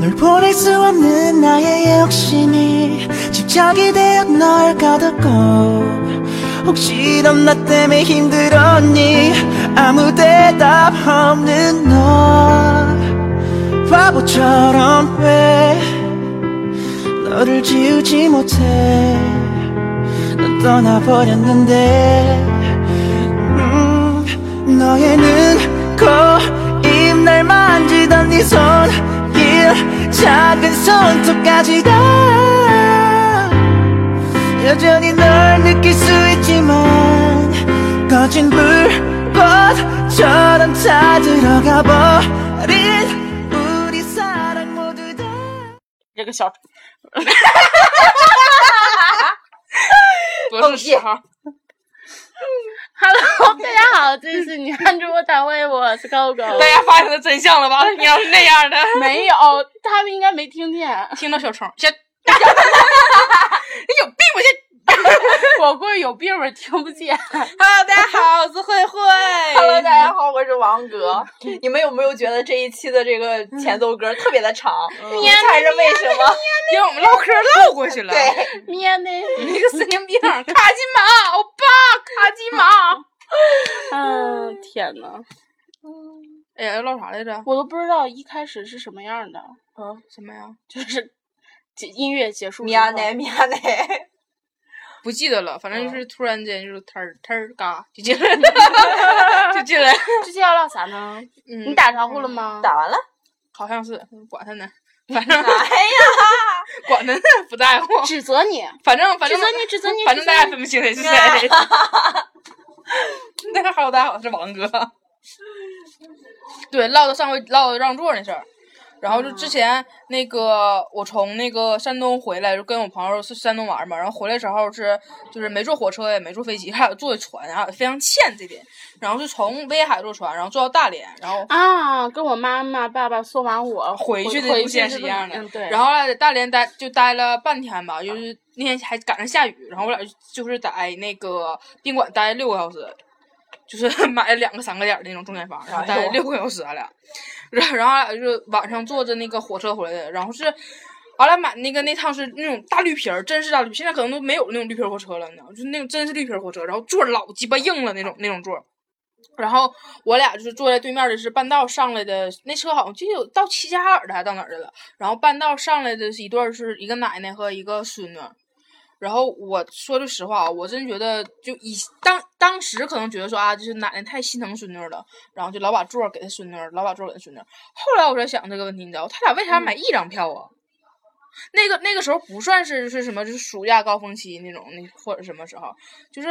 널 보낼 수 없는 나의 욕심이 집착이 되어 널 가뒀고 혹시 넌 나 때문에 힘들었니? 아무 대답 없는 너 바보처럼 왜 너를 지우지 못해? 넌 떠나버렸는데. 음, 너의 눈, 코, 입, 날 만지던 네손 작은 손톱까지 다 여전히 널 느낄 수 있지만 거진 불꽃처럼 다 들어가 버린 우리 사랑 모두 다. 여기 샷不是 어, 예. Hello，大家好，这里是你看着我打位，我是狗狗。大家发现了真相了吧？你要是那样的，没有，他们应该没听见。听到小虫，小，你有病吧？这。我估计有病吧，听不见。Hello，大家好，我是慧慧。Hello，大家好，我是王哥。你们有没有觉得这一期的这个前奏歌特别的长？你猜是为什么？因为我们唠嗑唠过去了。对，咩呢？你个神经病，卡金马，欧巴，卡金马。嗯，天呐。哎呀，要唠啥来着？我都不知道一开始是什么样的。嗯，什么呀？就是音乐结束。米亚奈，米亚奈。不记得了，反正就是突然间就是忒儿忒儿嘎就进来了，就进来。这期要唠啥呢？嗯，你打招呼了吗？打完了，好像是，管他呢，反正哎呀，管他呢，不在乎。指责你，反正反正指责你，指责你，反正大家分不清谁是谁。那个 Hello，大家好，是王哥。对，唠到上回唠到让座那事儿。然后就之前那个我从那个山东回来，就跟我朋友去山东玩嘛，然后回来时候是就是没坐火车也没坐飞机，还有坐的船啊，非常欠这点。然后是从威海坐船，然后坐到大连，然后啊，跟我妈妈爸爸送完我回去的路线是一样的。嗯，对。然后在大连待就待了半天吧，就是那天还赶上下雨，然后我俩就是在那个宾馆待六个小时。就是 买了两个三个点的那种中间房，然后待了六个小时，俺俩，然后然后俺俩就是晚上坐着那个火车回来的，然后是，俺俩买那个那趟是那种大绿皮儿，真是大绿皮，现在可能都没有那种绿皮火车了呢，就是那种真是绿皮火车，然后座老鸡巴硬了那种那种座，然后我俩就是坐在对面的是半道上来的那车好像就有到齐齐哈尔的还到哪儿的了，然后半道上来的是一对是一个奶奶和一个孙女。然后我说句实话啊，我真觉得就以当当时可能觉得说啊，就是奶奶太心疼孙女了，然后就老把座给她孙女，老把座给她孙女。后来我在想这个问题，你知道，他俩为啥买一张票啊？那个那个时候不算是是什么，就是暑假高峰期那种，那或者什么时候，就是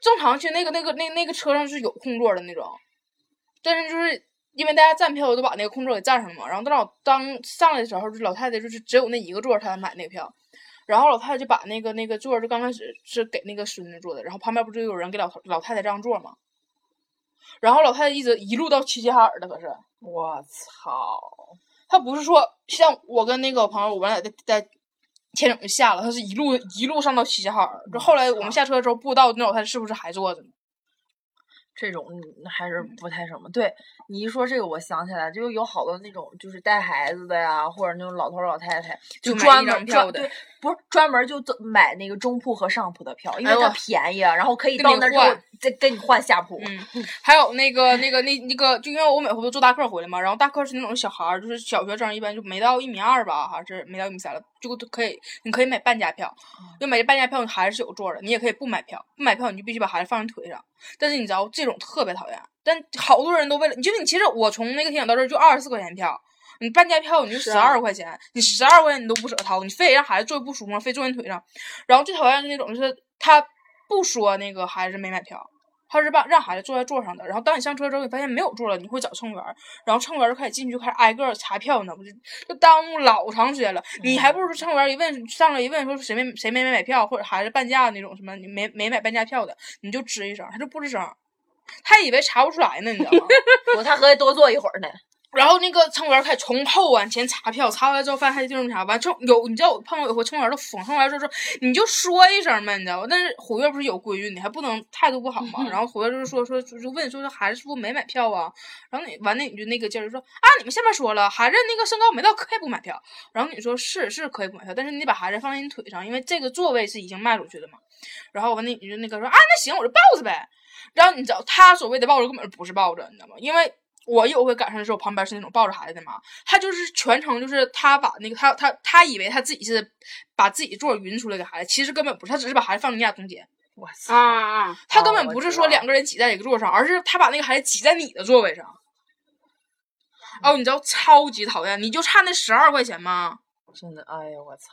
正常去那个那个那那个车上是有空座的那种，但是就是因为大家站票都把那个空座给占上了嘛，然后到老当上来的时候，就老太太就是只有那一个座，她买那个票。然后老太太就把那个那个座就刚开始是给那个孙子坐的，然后旁边不就有人给老老太太让座吗？然后老太太一直一路到齐齐哈尔的，可是我操，他不是说像我跟那个朋友，我们俩在在天井就下了，他是一路一路上到齐齐哈尔。就后来我们下车的时候，不知道那老太太是不是还坐着呢？这种还是不太什么。对你一说这个，我想起来，就有好多那种就是带孩子的呀，或者那种老头老太太，就专门票的，对，不是专门就买那个中铺和上铺的票，因为哎它便宜，然后可以到那之后再跟你换下铺。嗯，还有那个那个那那个，就因为我每回都坐大客回来嘛，然后大客是那种小孩儿，就是小学生，一般就没到一米二吧，还是没到一米三了，就可以，你可以买半价票，就买这半价票，你孩子是有座的，你也可以不买票，不买票你就必须把孩子放在腿上。但是你知道这种特别讨厌，但好多人都为了，就是你其实我从那个天津到这儿就二十四块钱票，你半价票你就十二块钱，你十二块钱你都不舍得掏，你非得让孩子坐不舒服，非坐你腿上。然后最讨厌的那种就是他不说那个孩子没买票，他是把让孩子坐在座上的，然后当你上车之后，你发现没有座了，你会找乘务员，然后乘务员就开始进去，就开始挨个查票，你知道吗？就就耽误老长时间了。你还不如说乘务员一问上来一问说谁没谁没没买票，或者孩子半价那种什么你没没买半价票的，你就吱一声，他就不吱声，他以为查不出来呢，你知道吗？我他合计多坐一会儿呢。然后那个乘务员开始从后往前查票，查完之后发现还得地方查，完乘有你知道我碰到有回乘务员都疯，乘务员说说你就说一声嘛，你知道吗？但是虎月不是有规矩，你还不能态度不好嘛。然后虎月就是说说就就问说说孩子是不是没买票啊？然后你完那你就那个劲儿就说啊你们下面说了孩子那个身高没到可以不买票。然后你说是是可以不买票，但是你得把孩子放在你腿上，因为这个座位是已经卖出去的嘛。然后完那你就那个说啊那行我就抱着呗。然后你知道他所谓的抱着根本不是抱着，你知道吗？因为。我有回赶上的时候，旁边是那种抱着孩子的妈，他就是全程就是他把那个他他他以为他自己是把自己座匀出来给孩子，其实根本不是，他只是把孩子放你俩中间，我啊操！啊！他根本不是说两个人挤在一个座上，而是他把那个孩子挤在你的座位上。哦，你知道超级讨厌，你就差那十二块钱吗？真的，哎呀，我操！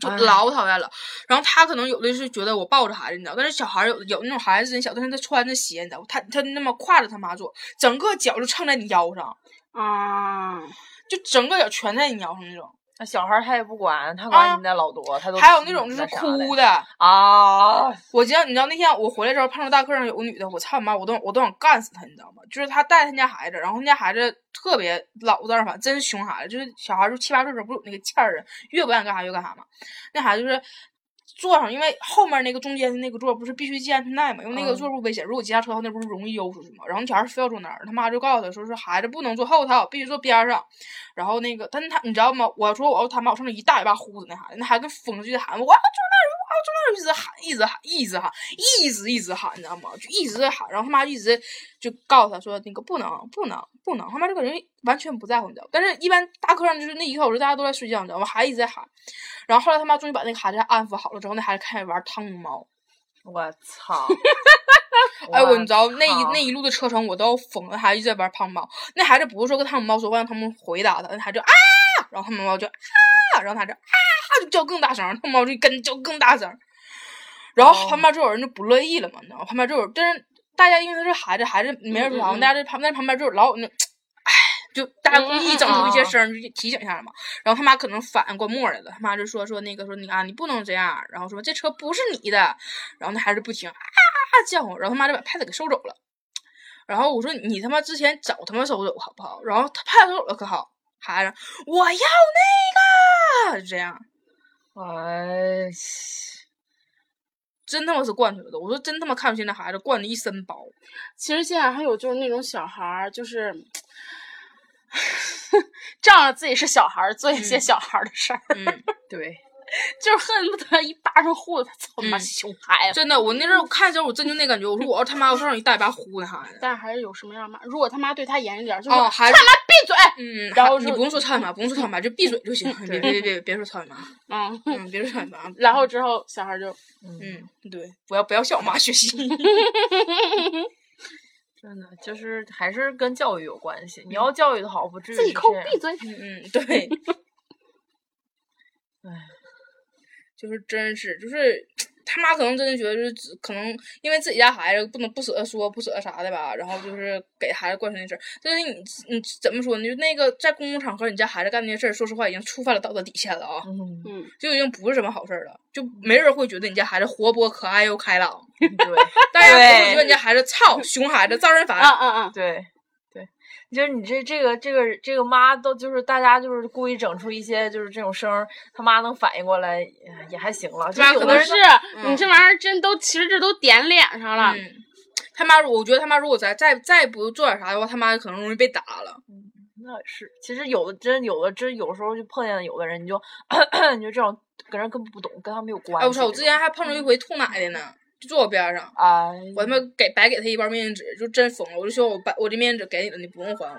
就哎老讨厌了。然后他可能有的是觉得我抱着孩子，你知道，但是小孩儿有有那种孩子真小，但是他穿着鞋，你知道，他他那么挎着他妈坐，整个脚就蹭在你腰上，啊！就整个脚全在你腰上那种。那小孩儿他也不管，他啊管你那老多，他都还有那种就是哭的的，啊！我记得你知道那天我回来之后碰到大客上有个女的，我操你妈，我都我都想干死她，你知道吗？就是她带她家孩子，然后她家孩子特别老实反正真是熊孩子，就是小孩就七八岁时候不是有那个欠儿啊，越不愿干啥越干啥嘛。那孩子就是坐上，因为后面那个中间的那个座不是必须系安全带嘛，因为那个嗯座不危险，如果急刹车的话，那不是容易悠出去嘛。然后那小孩非要坐那儿，他妈就告诉他说是孩子不能坐后头，必须坐边上。然后那个，但是他你知道吗？我说我要他妈，我上那一大嘴巴呼死那孩子，那孩子跟疯似的喊，我要坐那儿，我要坐那，一直喊，一直喊，一直喊，一直一直喊，你知道吗？就一直在喊，然后他妈一直就告诉他说那个不能不能不能，他妈这个人完全不在乎，你知道？但是一般大课上就是那一个小时大家都在睡觉，你知道吗？孩子一直在喊，然后后来他妈终于把那个孩子安抚好了之后，那孩子开始玩汤姆猫。我操！哎，我你知道那一那一路的车程我都要疯了，孩子一直在玩汤姆猫。那孩子不是说跟汤姆猫说话让他们回答他，那孩子就啊，然后汤姆猫就啊，然后他就啊就叫更大声，汤姆猫就跟叫更大声。然后哦旁边就有人就不乐意了嘛，你知道吗？旁边就有，但是大家因为他是孩子，孩子没人说啥，嗯嗯嗯大家这旁边旁边就有老有那，哎，就大家故意整出一些声儿，就提醒一下嘛。然后他妈可能反应过沫来了，他妈就说说那个说你啊，你不能这样，然后说这车不是你的，然后那孩子不听啊叫唤，然后他妈就把拍子给收走了。然后我说你他妈之前早他妈收走好不好？然后他拍子收走了可好，孩子我要那个，就这样。哎，真他妈是惯出来的！我说真他妈看不起那孩子，惯的一身包。其实现在还有就是那种小孩儿，就是 仗着自己是小孩儿，做一些嗯小孩儿的事儿，嗯，对，就是恨不得一巴掌呼他，操他妈嗯熊孩子！真的，我那阵儿我看的时候，我真就那感觉，我说我要他妈要上一大嘴巴呼他孩子。但是还是有什么样骂，如果他妈对他严一点，就是哦，孩子，闭嘴，嗯，然后你不用说操你妈，不用说操你妈，就闭嘴就行，别别别别别说操你妈，嗯，嗯，别说操你妈。然后之后小孩就嗯，对，不要不要向我妈学习。真的就是还是跟教育有关系。你要教育的好，不至于自己是这样抠闭嘴，嗯嗯，对，唉，就是真是就是。他妈可能真的觉得就是可能因为自己家孩子不能不舍得说不舍得啥的吧，然后就是给孩子惯成那事儿。但是你你怎么说呢？就那个在公共场合你家孩子干那些事儿，说实话已经触犯了道德底线了啊，嗯，嗯，就已经不是什么好事儿了，就没人会觉得你家孩子活泼可爱又开朗，对大家都会觉得你家孩子操熊孩子招人烦。啊啊啊，对对，就是你这这个这个这个妈都就是大家就是故意整出一些就是这种声儿，他妈能反应过来也也还行了。就妈可能有的是嗯你这玩意儿真都其实这都点脸上了，嗯，他妈，我觉得他妈如果再再再不做点啥的话，他妈可能容易被打了。那是，其实有的真有的真有时候就碰见有的人，你就 你就这种跟人根本不懂，跟他没有关系。哎，我操！我之前还碰着一回吐奶的呢，就坐我边上，哎，我他妈给白给他一包面巾纸，就真疯了。我就说我把我这面巾纸给你了，你不用还我，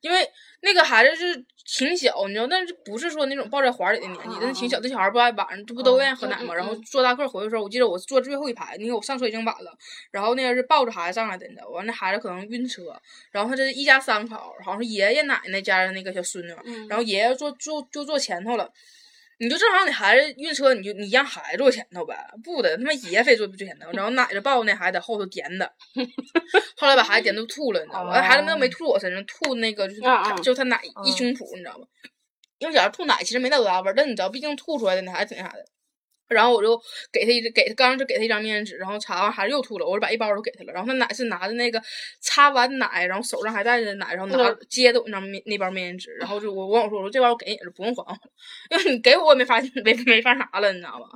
因为那个孩子是挺小，你知道，但是不是说那种抱在怀里的年纪，但是挺小。那小孩不爱晚上这不都愿意喝奶嘛？然后坐大客回去的时候，我记得我坐最后一排，因为我上车已经晚了，然后那个是抱着孩子上来的，你知道，完那孩子可能晕车，然后他这是一家三口，好像是爷爷奶奶家的那个小孙女，嗯然后爷爷坐坐就坐前头了。你就正好，你孩子晕车，你就你让孩子坐前头呗，不的，他妈爷非坐坐前头，然后 奶着抱着那孩子在后头颠的，后来把孩子颠都吐了，你知道吗？哦孩子们都没吐我身上，吐那个就是就他奶一胸脯，你知道吗？因为小孩吐奶其实没那多大味儿，但你知道，毕竟吐出来的那还挺那啥的。然后我就给他一给他刚就给他一张面纸，然后擦完孩子又吐了，我就把一包都给他了。然后他奶是拿着那个擦完奶，然后手上还带着奶，然后拿嗯接的我那张面那包面纸，然后就我我跟我说我说这包我给你了，不用还我了，因为你给我我也没发现没没法拿了，你知道吧？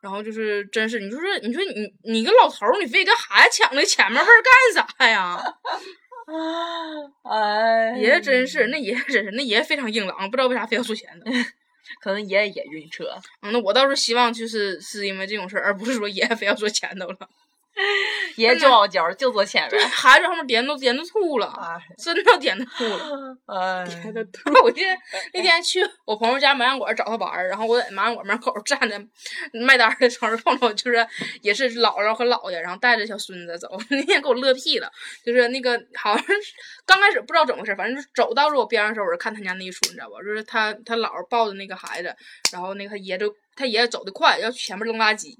然后就是真是你说是你说你你个老头儿，你非跟孩子抢那前面位儿干啥呀？哎，爷爷真是那爷爷真是那爷爷非常硬朗，不知道为啥非要坐前头。可能爷爷也晕车，嗯，那我倒是希望就是是因为这种事儿，而不是说爷爷非要坐前头了。爷爷就傲娇，就坐前面。孩子后面颠都颠 都吐了，哎，真的颠都吐了。哎，我记得那天去我朋友家麻将馆找他玩儿，然后我在麻将馆门口站着卖单的时候，碰到就是也是姥姥和姥爷，然后带着小孙子走，那天给我乐屁了。就是那个好像是刚开始不知道怎么回事，反正就走到了我边上的时候，我就看他家那一出，你知道吧？就是他他姥儿抱着那个孩子，然后那个他爷就他爷爷走的快，要去前面扔垃圾。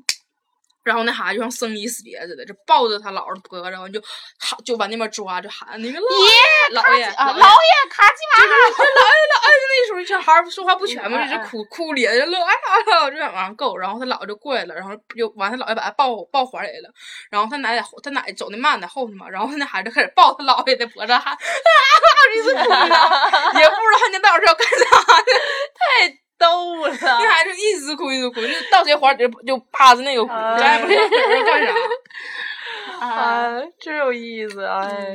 然后那孩子就像生离死别似的，就抱着他姥姥的脖子，然后就喊，就往那边抓，就喊那个姥姥爷啊，姥老爷卡基玛，老爷老爷，那时候小孩儿说话不全嘛，嗯就哭哭咧咧，乐哎呀呀，就想往上够，然后他姥爷就过来了，然后就完，他姥爷把他抱抱怀里了，然后他奶在后，他奶走的慢，在后头嘛，然后那孩子开始抱他姥爷的脖子，喊啊，一直哭呢，也不知道他那到底是要干啥。的，太逗了。那孩子一直哭一直哭，就到谁怀里就就趴着那个哭，咱也不知道在干啥。啊，哎，真有意思，哎，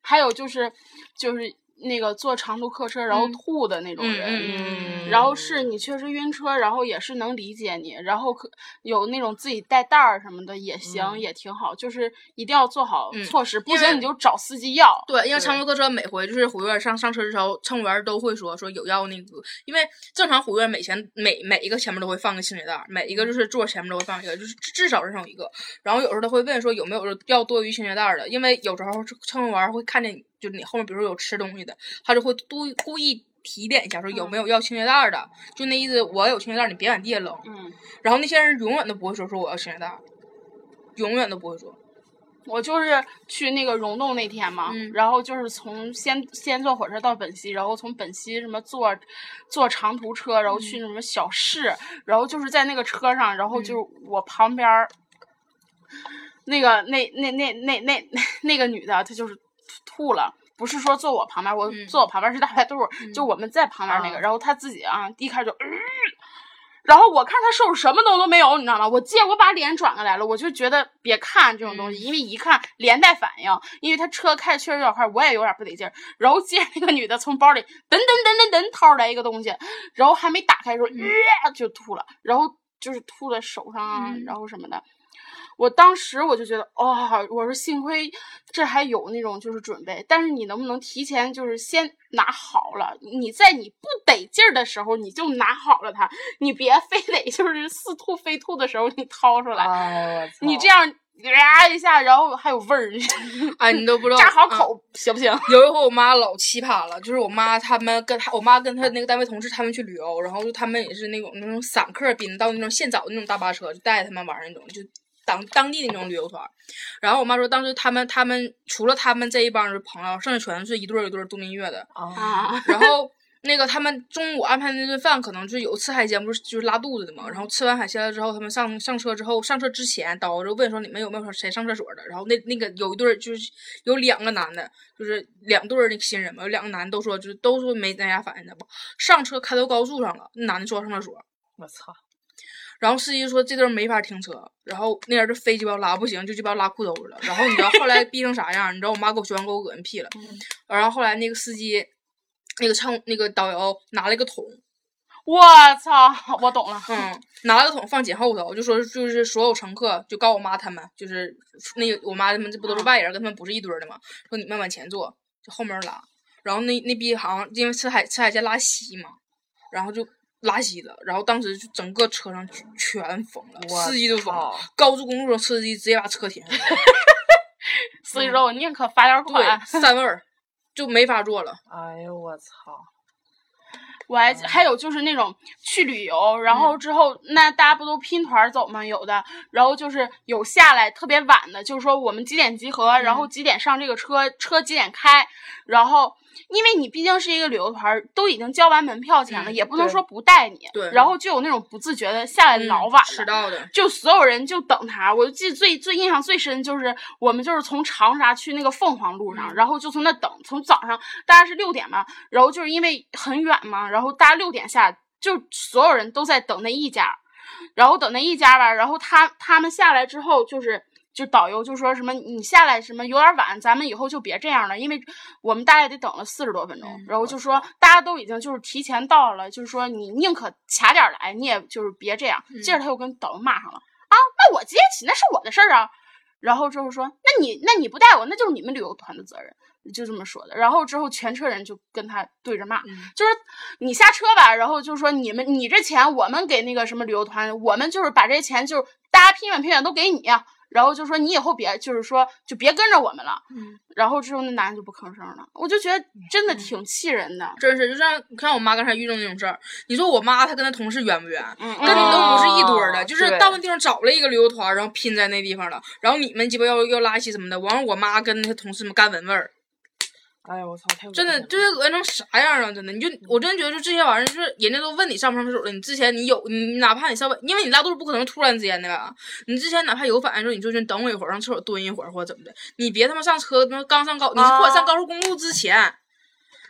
还有就是就是那个坐长途客车然后嗯吐的那种嗯人。嗯然后是你确实晕车，然后也是能理解你，然后可有那种自己带袋儿什么的也行，嗯也挺好，就是一定要做好嗯措施，不行你就找司机要。对，因为长途客车每回就是虎跃上上车的时候，乘务员都会说说有要那个，因为正常虎跃每前每每一个前面都会放个清洁袋儿，每一个就是座前面都会放一个，就是至少是有一个。然后有时候他会问说有没有要多余清洁袋儿的，因为有时候乘务员会看见你，就你后面比如说有吃东西的，他就会故意故意提点一下说有没有要清洁袋儿的，就那意思我有清洁袋，你别往地下扔。嗯，然后那些人永远都不会说说我要清洁袋，永远都不会说。我就是去那个溶洞那天嘛，嗯然后就是从先先坐火车到本溪，然后从本溪什么坐坐长途车，然后去什么小市，然后就是在那个车上，然后就是我旁边儿、那个那那那那那那个女的，她就是吐了。不是说坐我旁边，我嗯坐我旁边是大白兔，就我们在旁边那个，啊然后他自己啊，一开始就，嗯然后我看他手什么东西都没有，你知道吗？我借我把脸转过来了，我就觉得别看这种东西，因为一看连带反应，因为他车开确实有点快，我也有点不得劲儿。然后接着那个女的从包里噔噔噔噔噔掏出来一个东西，然后还没打开的时候，呃就吐了，然后就是吐在手上啊，嗯然后什么的。我当时我就觉得，哦，我说幸亏这还有那种就是准备，但是你能不能提前就是先拿好了？你在你不得劲儿的时候你就拿好了它，你别非得就是 似吐非吐的时候你掏出来，哎你这样呀一下，然后还有味儿，哎，你都不知道扎好嗯口行不行？有一回我妈老奇葩了，就是我妈他们跟她，我妈跟她那个单位同事他们去旅游，然后就他们也是那种那种散客宾到那种现找的那种大巴车，就带他们玩儿那种，就当当地那种旅游团。然后我妈说，当时他们他们除了他们这一帮人朋友，剩下全是一对儿一对儿度蜜月的。啊，啊，然后那个他们中午安排那顿饭，可能就有吃海鲜，不是就是拉肚子的嘛。然后吃完海鲜了之后，他们上上车之后，上车之前导游就问说你们有没有谁上厕所的？然后那那个有一对儿就是有两个男的，就是两对儿那个新人嘛，有两个男的都说就是都说没那啥反应的不，上车开到高速上了，那男的说要上厕所。我操，然后司机说这地儿没法停车，然后那人就飞鸡巴拉不行，就鸡巴拉裤兜子了。然后你知道后来逼成啥样？你知道我妈给我学完给我恶心屁了。然后后来那个司机，那个乘那个导游拿了一个桶，我操，我懂了，嗯，拿了个桶放紧后头，就说就是所有乘客就告我妈他们，就是那个我妈他们这不都是外人，跟他们不是一堆儿的嘛，说你们往前坐，就后面拉。然后那那逼好像因为吃海吃海鲜拉稀嘛，然后就拉稀了，然后当时就整个车上全全疯了，司机都疯了，高速公路上司机直接把车停下来了，所以说我宁可罚点款。对，三味儿就没法坐了。哎呦我操，我还还有就是那种去旅游，然后之后那大家不都拼团走吗？有的，然后就是有下来特别晚的，就是说我们几点集合，然后几点上这个车，车几点开，然后因为你毕竟是一个旅游团儿，都已经交完门票钱了，嗯也不能说不带你，对然后就有那种不自觉的下来老晚了，迟到的，就所有人就等他，我就记得最最印象最深就是我们就是从长沙去那个凤凰路上，嗯然后就从那等，从早上大概是六点吧，然后就是因为很远嘛，然后大家六点下，就所有人都在等那一家，然后等那一家吧，然后他他们下来之后就是。就导游就说什么你下来什么有点晚，咱们以后就别这样了，因为我们大概得等了四十多分钟，嗯然后就说大家都已经就是提前到了，就是说你宁可卡点儿来，你也就是别这样。接着他又跟导游骂上了啊，那我接起那是我的事儿啊。然后之后说，那你那你不带我，那就是你们旅游团的责任，就这么说的。然后之后全车人就跟他对着骂，嗯就是你下车吧，然后就说你们你这钱我们给那个什么旅游团，我们就是把这钱就是大家拼远拼远都给你呀、然后就说你以后别就是说就别跟着我们了。嗯然后之后那男的就不吭声了，我就觉得真的挺气人的。真是就像你看我妈刚才遇到那种事儿，你说我妈她跟她同事冤不冤？嗯，跟你都不是一堆儿的，哦就是到那地方找了一个旅游团，然后拼在那地方了，然后你们鸡巴要要拉稀什么的，完了我妈跟她同事们干闻味儿，哎呀我操，太真的就是恶心成啥样啊！真的，你就我真的觉得就这些玩意儿，就是人家都问你上不上厕所了，你之前你有你哪怕你稍微，因为你拉肚子不可能突然之间的吧，你之前哪怕有反应时候，你就先等我一会儿，上厕所蹲一会儿或者怎么的，你别他妈上车，他妈刚上高，你是或者上高速公路之前。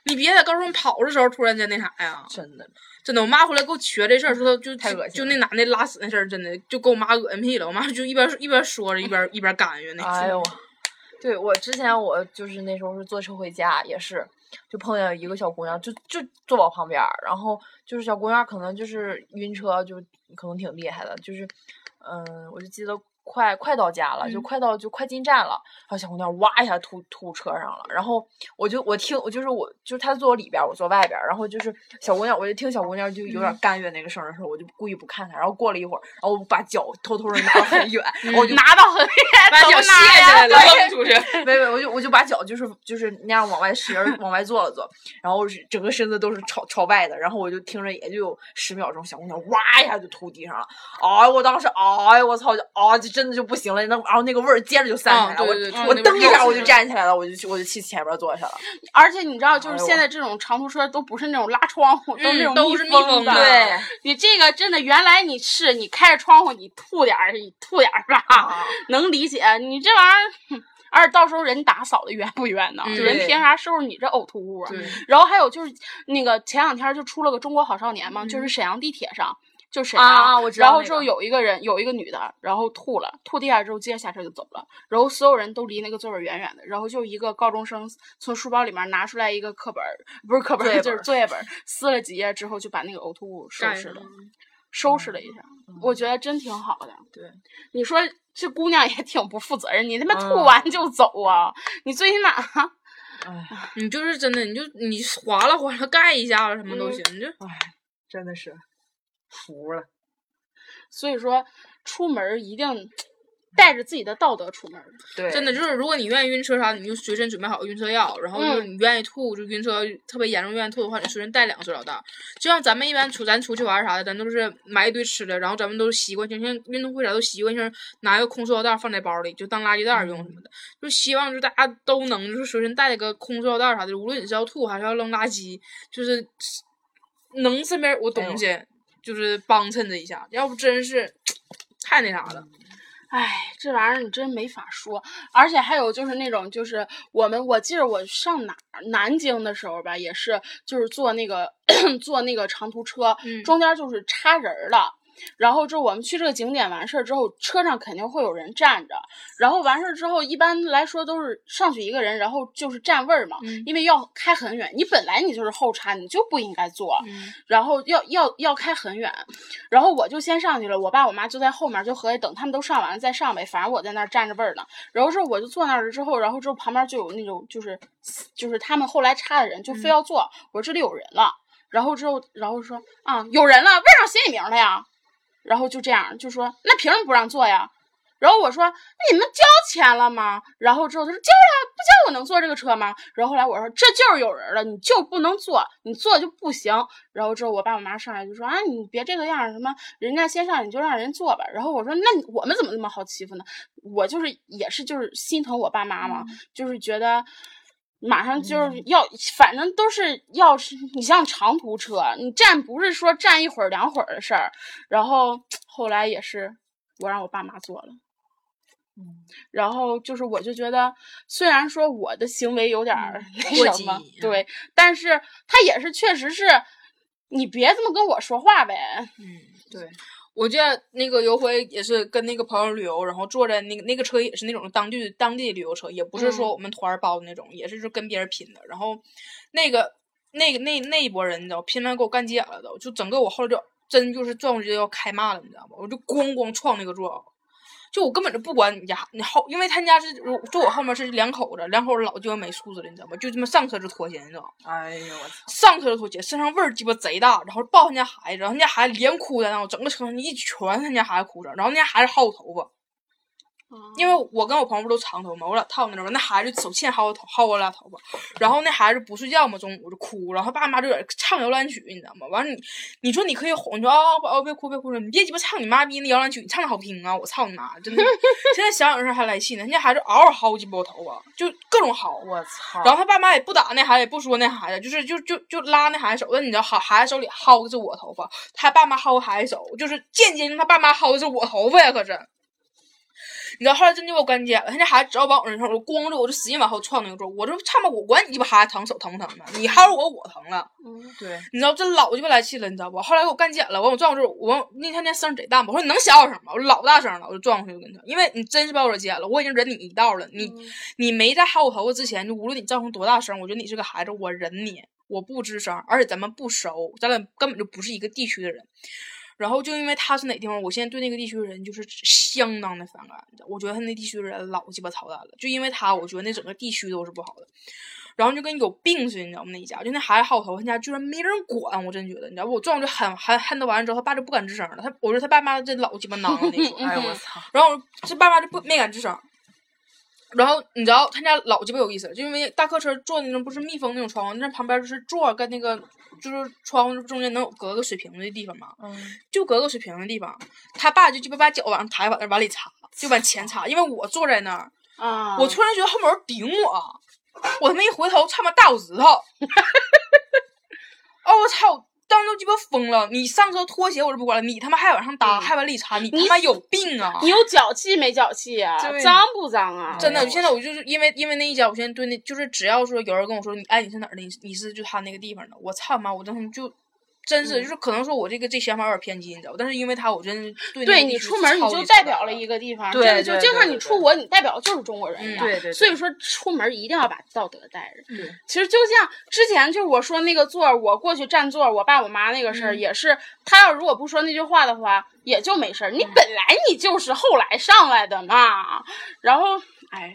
你别在高速上跑的时候突然间那啥呀！真的真的，我妈回来给我学这事儿，说她就太恶心就那男的拉屎那事儿，真的就给我妈恶心屁了。我妈就一边一边说着，一边一边干哕那。哎呦，对我之前我就是那时候是坐车回家，也是就碰见一个小姑娘，就就坐我旁边，然后就是小姑娘可能就是晕车，就可能挺厉害的，就是嗯，我就记得。快快到家了，就嗯。快到就快进站了，然后小姑娘哇一下吐吐车上了，然后我就我听我就是我就是她坐我里边，我坐外边，然后就是小姑娘，我就听小姑娘就有点嗯。干哕那个声儿的时候，我就故意不看她，然后过了一会儿，然后我把脚偷偷的 拿到很远，我就拿到很远，把脚卸下来了，扔出去。没没，我就我就把脚就是就是那样往外使劲往外坐了坐，然后是整个身子都是朝朝外的，然后我就听着也就有十秒钟，小姑娘哇一下就吐地上了，哎，我当时哎我操，就啊就真的就不行了，那然后那个味儿接着就散开了，啊对对对我我蹬一下我就站起来了，我就去我就去前边坐下了，而且你知道，就是现在这种长途车都不是那种拉窗户，都是那种嗯都是密封的。你这个真的，原来你是你开着窗户，你吐点儿，你吐点儿吧，啊 能理解。你这玩意儿，而且到时候人打扫的冤不冤呢？嗯人凭啥收拾你这呕吐物啊？然后还有就是那个前两天就出了个《中国好少年》嘛，就是沈阳地铁上。就沈阳，啊我知道然后之后有一个人，有一个女的，然后吐了，吐地下之后直接下车就走了，然后所有人都离那个座位远远的，然后就一个高中生从书包里面拿出来一个课本儿，不是课本儿，就是作业本撕了几页之后就把那个呕吐物收拾了收拾了一下，嗯。我觉得真挺好的。对，你说这姑娘也挺不负责任，你他妈吐嗯。完就走啊？你最起码哎你就是真的，你就你划拉划拉盖一下子什么都行，你就。哎，真的是服了，所以说出门儿一定 带着自己的道德出门真的就是，如果你愿意晕车啥，你就随身准备好晕车药，然后就是嗯你愿意吐，就晕车特别严重愿意吐的话，你随身带两个塑料袋儿。就像咱们一般出咱出去玩儿啥的，咱都是买一堆吃的，然后咱们都是习惯性，像运动会啥都习惯性拿一个空塑料袋儿放在包里，就当垃圾袋儿用什么的。就希望就是大家都能就是随身带一个空塑料袋儿啥的，无论你是要吐还是要扔垃圾，就是能身边有东西，就是帮衬他一下，要不真是太那啥了。哎，这玩意儿你真没法说，而且还有就是那种，就是我们我记得我上哪儿南京的时候吧，也是就是坐那个 坐那个长途车，嗯中间就是插人儿了。然后之后我们去这个景点完事儿之后，车上肯定会有人站着。然后完事儿之后，一般来说都是上去一个人，然后就是占位儿嘛，嗯因为要开很远。你本来你就是后插，你就不应该坐。嗯然后要要要开很远，然后我就先上去了，我爸我妈就在后面，就合计等他们都上完了再上呗，反正我在那儿站着位儿呢。然后之后我就坐那儿了之后，然后之后旁边就有那种就是就是他们后来插的人就非要坐，我说这里有人了，然后之后然后说啊有人了，为啥写你名儿了呀？然后就这样就说那凭什么不让坐呀？然后我说那你们交钱了吗？然后之后他说交了，不交我能坐这个车吗？然后后来我说这就是有人了，你就不能坐，你坐就不行。然后之后我爸我妈上来就说啊你别这个样，什么人家先上你就让人坐吧。然后我说那我们怎么那么好欺负呢？我就是也是就是心疼我爸妈嘛，就是觉得。马上就是要，反正都是要是你像长途车，你站不是说站一会儿两会儿的事儿。然后后来也是我让我爸妈坐了，嗯，然后就是我就觉得，虽然说我的行为有点儿那过什么激，对，但是他也是确实是，你别这么跟我说话呗。嗯，对。我记得那个有回也是跟那个朋友旅游，然后坐在那个那个车也是那种当地当地旅游车，也不是说我们团儿包的那种，也是就跟别人拼的。然后那个那个那那一拨人，你知道，拼完给我干急眼了都，就整个我后来就真就是撞过去就要开骂了，你知道吗？我就咣咣撞那个座，就我根本就不管你家你后，因为他家是坐我后面是两口子，两口子老鸡巴没素质了，你知道吗？就这么上车就脱鞋，你知道吗？哎呦我操！上车就脱鞋，身上味儿鸡巴贼大，然后抱他家孩子，然后他家孩子连哭带闹，整个车上一全他家孩子哭着，然后那家孩子薅我头发，因为我跟我朋友不都长头嘛，我俩套那种，那孩子手欠薅我头，薅我俩头发，然后那孩子不睡觉嘛，中午就哭，然后他爸妈就在那唱摇篮曲，你知道吗？完了你你说你可以哄，你说啊宝宝别哭别哭，你别鸡巴唱你妈逼那摇篮曲，你唱的好听啊，我操你妈，真的，现在想想这事儿还来气呢，人家孩子嗷嗷薅鸡巴我头发，就各种薅，我操！然后他爸妈也不打那孩子，也不说那孩子，就是就就就拉那孩子手，但你知道，好孩子手里薅的是我头发，他爸妈薅孩子手，就是间接让他爸妈薅的是我头发呀，可是。你知道后来真就给我干急眼了，他那孩子只要往我身上，我光着我就使劲往后撞那个桌，我就他妈我管你鸡巴孩子疼手疼不疼的，你薅我我疼了，嗯，对，你知道这老鸡巴来气了，你知道不？后来给我干急眼了，完我撞过去，我那天那声贼大嘛，我说你能小点声吗？我老大声了，我就撞过去就跟他，因为你真是把我惹急眼了，我已经忍你一道了，你你没在薅我头发之前，就无论你造成多大声，我觉得你是个孩子，我忍你，我不吱声，而且咱们不熟，咱俩根本就不是一个地区的人。然后就因为他是哪地方，我现在对那个地区的人就是相当的反感。我觉得他那地区的人老鸡巴操蛋了，就因为他，我觉得那整个地区都是不好的。然后就跟有病似的，你知道吗？那一家就那孩子好头，他家居然没人管，我真觉得，你知道不？我撞就喊喊喊他完了之后，他爸就不敢吱声了。他我说他爸妈这老鸡巴囊了那种。哎呦我操！然后这爸妈就不没敢吱声。然后你知道他家老鸡巴有意思了，就因为大客车坐那种不是密封那种窗户，那旁边就是座跟那个就是窗户中间能有隔个水平的地方嘛，嗯，就隔个水平的地方，他爸就鸡巴把脚往上抬，往那往里插，就往前插，因为我坐在那儿，啊，我突然觉得后面有人顶我，我他妈一回头，他妈大脚趾头，哦我操！当时都鸡巴疯了！你上车脱鞋我就不管了，你他妈还往上搭，还往里插，你他妈有病啊！你有脚气没脚气呀、对脏不脏啊？真的，我现在我就是因为因为那一家，我现在对那就是只要说有人跟我说你哎你是哪儿的，你是你是就他那个地方的，我操妈，我真他妈就真是就是可能说我这个这想法有点偏激，你知道吧？但是因为他，我真对对你出门你就代表了一个地方，对真的就就像对对对你出国，你代表就是中国人一样。对对对所以说出门一定要把道德带着。对，其实就像之前就是我说那个座，我过去占座，我爸我妈那个事儿，嗯也是他要如果不说那句话的话，也就没事儿。你本来你就是后来上来的嘛，然后哎，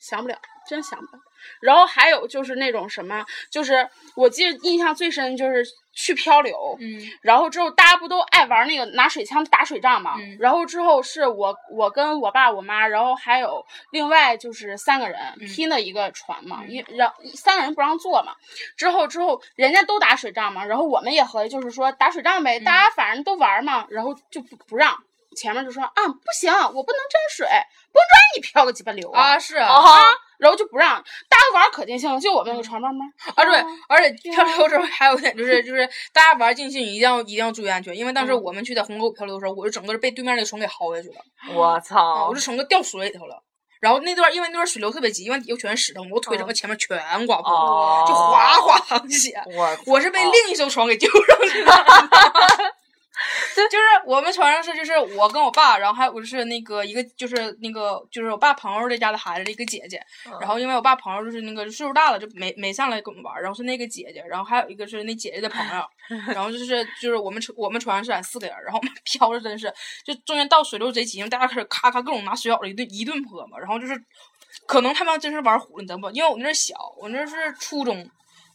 想不了，真想不了。然后还有就是那种什么，就是我记得印象最深就是去漂流，嗯然后之后大家不都爱玩那个拿水枪打水仗嘛？嗯然后之后是我我跟我爸我妈，然后还有另外就是三个人嗯拼的一个船嘛，一让三个人不让坐嘛。之后之后人家都打水仗嘛，然后我们也合计就是说打水仗呗，大家反正都玩嘛，然后就不不让。前面就说啊不行，我不能沾水，不沾你漂个鸡巴流啊是啊啊，然后就不让大家玩可尽兴了，就我们那个床慢慢啊对，而且漂流的时候还有一点就是就是大家玩尽兴一定要一定要注意安全，因为当时嗯我们去在红沟漂流的时候，我就整个被对面那个船给薅下去了，我啊操我就！整个掉水里头了。然后那段因为那段水流特别急，因为底下全是石头嘛，我腿整个前面全刮破了，哦，就哗哗淌血。我我是被另一艘船给救上去的。就是我们船上是就是我跟我爸，然后还有就是那个一个就是那个就是我爸朋友的家的孩子的一个姐姐，然后因为我爸朋友就是那个岁数大了就没没上来跟我们玩儿，然后是那个姐姐，然后还有一个是那姐姐的朋友，然后就是就是我们船我们船上是俺四个人，然后我们 飘着真是就中间倒水流贼急，大家开始咔咔各种拿水舀一顿一顿泼嘛，然后就是可能他们真是玩虎了，你知道不？因为我那是小，我那是初中。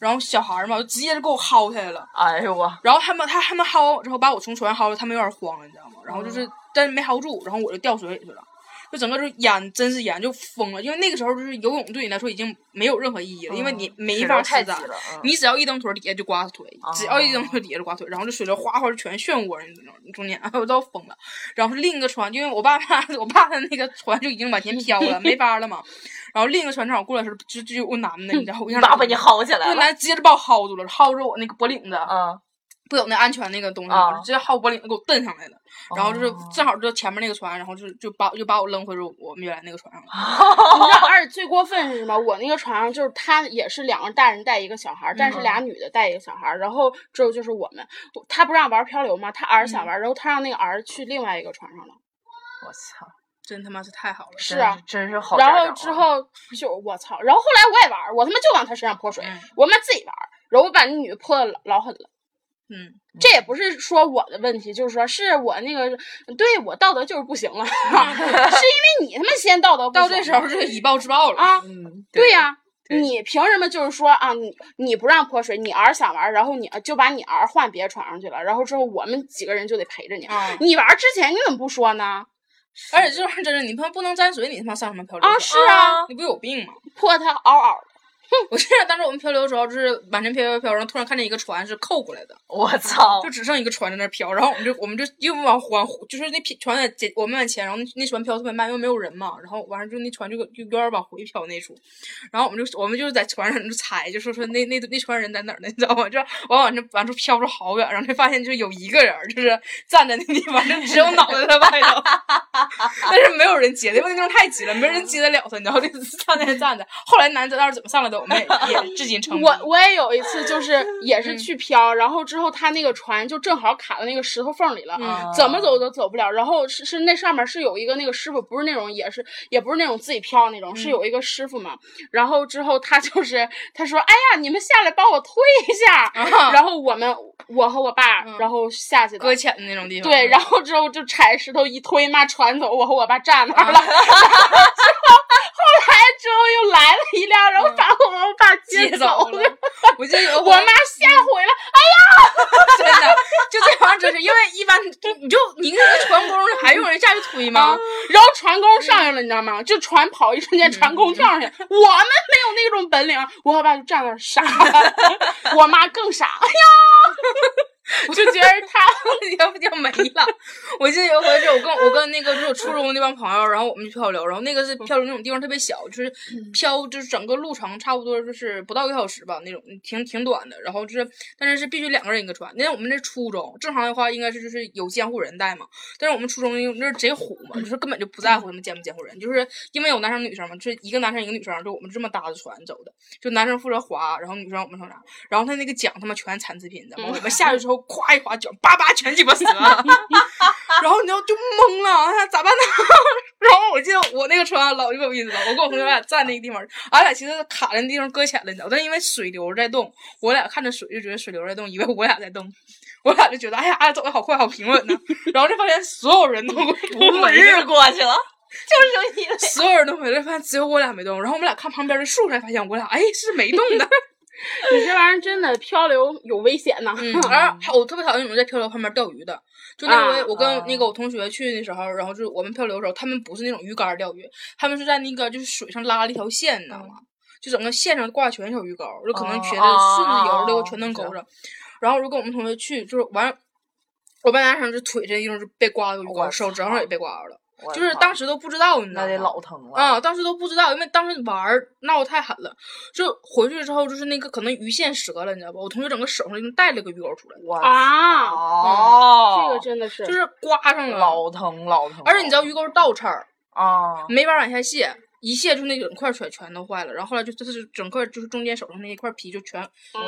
然后小孩儿嘛，就直接就给我薅下来了。哎呦我，然后他们他他们薅之后，把我从船上薅了，他们有点慌了，你知道吗？然后就是但是没薅住，然后我就掉水里去了。就整个就淹，真是淹，就疯了。因为那个时候就是游泳对你来说已经没有任何意义了，因为你没法施展流太急了，嗯你只要一蹬腿儿底下就刮腿，只要一蹬哦腿底下就刮腿，然后这水流哗哗就全漩涡你知道吗中间，我都要疯了。然后是另一个船，因为我爸妈 我爸的那个船就已经往前飘了，没法了嘛。然后另一个船正好过来的时候，就就有个男的，你知道，我一下你爸把你薅起来了，那男的接着把我薅住了，薅住我那个脖领子，嗯，不有那安全那个东西啊吗？直接薅脖领子给我蹬上来了。然后就是哦正好就前面那个船，然后就就把就把我扔回到我们原来那个船上了。你知道，而且最过分是什么？我那个船上就是他也是两个大人带一个小孩儿，但是俩女的带一个小孩儿，然后之后就是我们，他不让玩漂流嘛？他儿想玩，然后他让那个儿去另外一个船上了。我操，真他妈是太好了。是啊，真是好然后之后就我操，然后后来我也玩儿，我他妈就往他身上泼水，嗯我他妈自己玩儿，然后我把那女的泼的老老狠了。嗯，这也不是说我的问题，就是说是我那个对我道德就是不行了，是因为你他妈先道德不行到这时候就是以暴制暴了。啊，嗯，对呀、对你凭什么就是说啊，你你不让泼水，你儿想玩，然后你就把你儿换别床上去了，然后之后我们几个人就得陪着你。啊，你玩之前你怎么不说呢？而且这玩意儿真是，你他妈不能沾水，你他妈上什么漂流啊，是啊，你不有病吗？泼他嗷嗷的。我记得当时我们漂流的时候，就是满天飘飘飘，然后突然看见一个船是扣过来的，我操就，只剩一个船在那儿飘，然后我们就我们就又往往就是那船在前我们往前，然后那那船飘特别慢，因为没有人嘛，然后完事就那船就就有点往回飘那处，然后我们就我们就在船上就猜，就说说那那那船人在哪儿呢？你知道吗？就往往这往出飘出好远，然后才发现就有一个人就是站在那地方，就只有脑袋在外头，但是没有人接的，因为那地方太挤了，没人接得了他，你知道，就站在那站着。后来男的到底怎么上来的，我们也也至今成。我我也有一次，就是 也是嗯去漂，然后之后他那个船就正好卡到那个石头缝里了，嗯怎么走都走不了。然后是是那上面是有一个那个师傅，不是那种也是也不是那种自己漂那种，是嗯有一个师傅嘛。然后之后他就是他说：“哎呀，你们下来帮我推一下。啊 然后我们我和我爸，嗯然后下去搁浅的那种地方。对，然后之后就踩石头一推，妈船走，我和我爸站那儿了。之后又来了一辆，然后把我们爸接接走走了。我记得有我妈吓毁了，哎 呀真的，就这玩意儿真是，因为一般你就你那个船工还有人下去推吗？然后船工上去了，你知道吗？就船跑一瞬间，船工跳上去，我们没有那种本领，我和爸就站那儿傻，我妈更傻，哎呀，就觉得他 要不就没了。我记得有一回，就我跟我跟那个就是我初中那帮朋友，然后我们去漂流，然后那个是漂流那种地方特别小，就是漂就是整个路程差不多就是不到一个小时吧，那种挺挺短的。然后就是，但是是必须两个人一个船。因为我们那初中正常的话应该是就是有监护人带嘛，但是我们初中那是贼虎嘛，就是根本就不在乎他们监不监护人，就是因为有男生女生嘛，就是一个男生一个女生，就我们这么搭着船走的，就男生负责划，然后女生我们上啥，然后他那个桨他妈全残次品，你知道吗？我们下去之后咵一划桨，叭叭全鸡巴死了。然后你知道就懵了，哎咋办呢？然后我记得我那个船老有意思了，我跟我同学俩站那个地方，俺俩其实卡在那地方搁浅了，你知道，但因为水流在动，我俩看着水就觉得水流在动，以为我俩在动，我俩就觉得哎呀，俺俩走的好快，好平稳呢。然后就发现所有人都度没日过去了，就剩你了。所有人都回来，发现只有我俩没动。然后我们俩看旁边的树，才发现我俩哎是没动的。你这玩意儿真的漂流有危险呐！嗯，而还我特别讨厌那种在漂流旁边钓鱼的。就那回啊我跟那个我同学去的时候，然后就是我们漂流的时候，他们不是那种鱼竿钓鱼，他们是在那个就是水上拉了一条线，你知道吗？就整个线上挂全是鱼钩，就可能觉得顺着游的哦全能勾上。然后如果我们同学去，就是完，我班男生就腿这地方就被刮了个鱼钩，手正操上也被刮着了，就是当时都不知道，你知道吗？那得老疼了。啊，当时都不知道，因为当时玩儿闹得太狠了，就回去之后就是那个可能鱼线折了，你知道吧？我同学整个手上已经带了个鱼钩出来，哇啊，哦，这个真的是，就是刮上了，老疼老疼。而且你知道鱼钩是倒刺儿，啊，没法往下卸，一卸就那整块儿全全都坏了，然后后来就就是整个就是中间手上那一块皮就全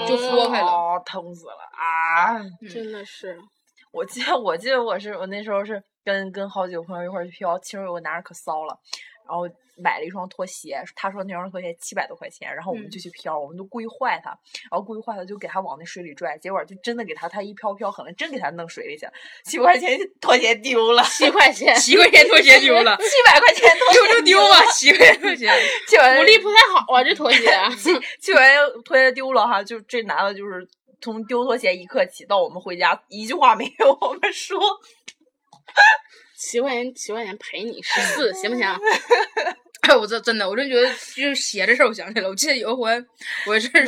就豁开了。哦，疼死了啊！真的是，我记得，我记得我是我那时候是跟跟好几个朋友一块儿去漂，其中有个男人可骚了，然后买了一双拖鞋，他说那双拖鞋七百多块钱，然后我们就去漂，我们就故意坏他，然后故意坏他就给他往那水里拽，结果就真的给他，他一飘飘可能，真给他弄水里去了，七百块钱拖鞋丢了，七块钱，七块钱拖鞋丢了，七百块钱拖丢就丢吧，七块钱拖鞋。七百福利不太好啊，这拖鞋。七百块钱拖鞋丢了哈，就这男的就是从丢拖鞋一刻起到我们回家一句话没有我们说。七块钱七块钱赔你十四，行不行？哎，我这真的，我真觉得就是鞋这事儿，我想起来了。我记得有一回，我也是跟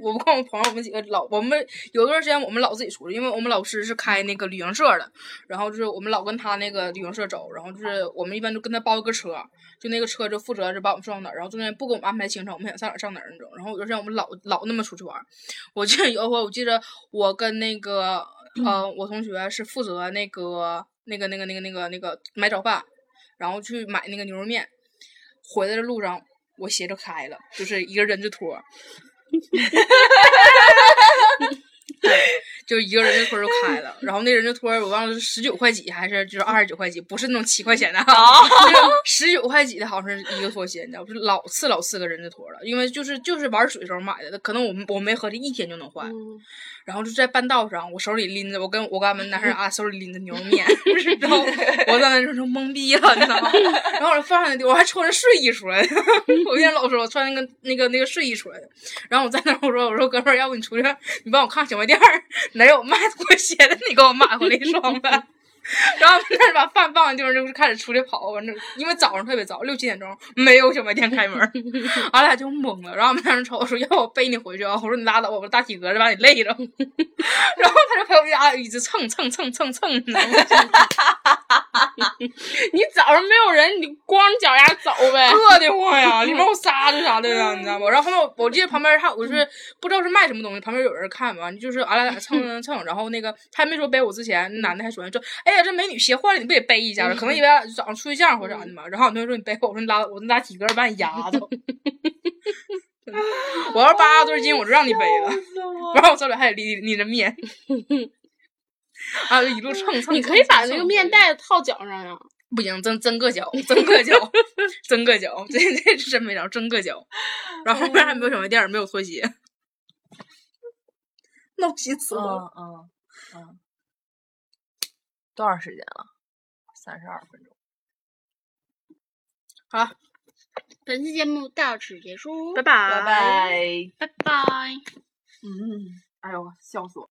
我我跟我朋友，我们几个老，我们有段时间我们老自己出去，因为我们老师是开那个旅行社的，然后就是我们老跟他那个旅行社走，然后就是我们一般就跟他包一个车，就那个车就负责是把我们送到哪儿，然后中间不给我们安排行程，我们想上哪儿上哪儿那种。然后有段时间我们老老那么出去玩儿，我记得有一回，我记得我跟那个呃我同学是负责那个那个那个那个那个那个买早饭，然后去买那个牛肉面。回来的路上，我鞋就开了，就是一个人字拖，就一个人字拖就开了。然后那人字拖我忘了是十九块几还是就是二十九块几，不是那种七块钱的，十九块几的，好像是一个拖鞋，你知道不？是老次老次个人字拖了，因为就是就是玩水时候买的，可能我们我没合计一天就能换。然后就在半道上，我手里拎着，我跟我跟俺们男生啊手里拎着牛肉面，然后我在那时候懵逼了，你知道吗？然后我放上去，我还穿着睡衣出来的，我跟老说，我穿那个那个那个睡衣出来的。然后我在那我说我说哥们儿，要不你出去，你帮我看小卖店儿哪有卖拖鞋的，你给我买回来一双呗。然后那把饭放的地方，就是开始出去跑，反正因为早上特别早，六七点钟没有小卖店开门，俺俩就懵了。然后我们俩人瞅我说：“要不我背你回去啊？”我说：“你拉倒吧，我大体格子把你累着。”然后他就陪我家一直蹭蹭蹭蹭蹭？你早上没有人，你光脚丫走呗。硌得慌呀，里面有沙子啥的呀，你知道吗？然后后面我记得旁边还有是不知道是卖什么东西，旁边有人看完，就是俺俩在蹭蹭 蹭，然后那个他还没说背我之前，那男的还说说：“哎呀，这美女鞋坏了，你不得背一下？可能以为俺早上处对象或者啥的嘛。”然后我同学说：“你背我。”我说：“你拉，我那拉体格把你压着。”我要是八十多斤，我就让你背了。然后我手里还得拎拎着面，啊，就一路蹭蹭。你可以把那个面袋套脚上呀。不行，真真硌脚，真硌脚，真硌脚，这这是真没招，真硌脚。然后后面还没有小卖店，没有拖鞋，闹心死了。嗯嗯嗯。多长时间了？三十二分钟。好，本期节目到此结束，拜拜拜拜拜拜。嗯，哎呦，笑死我。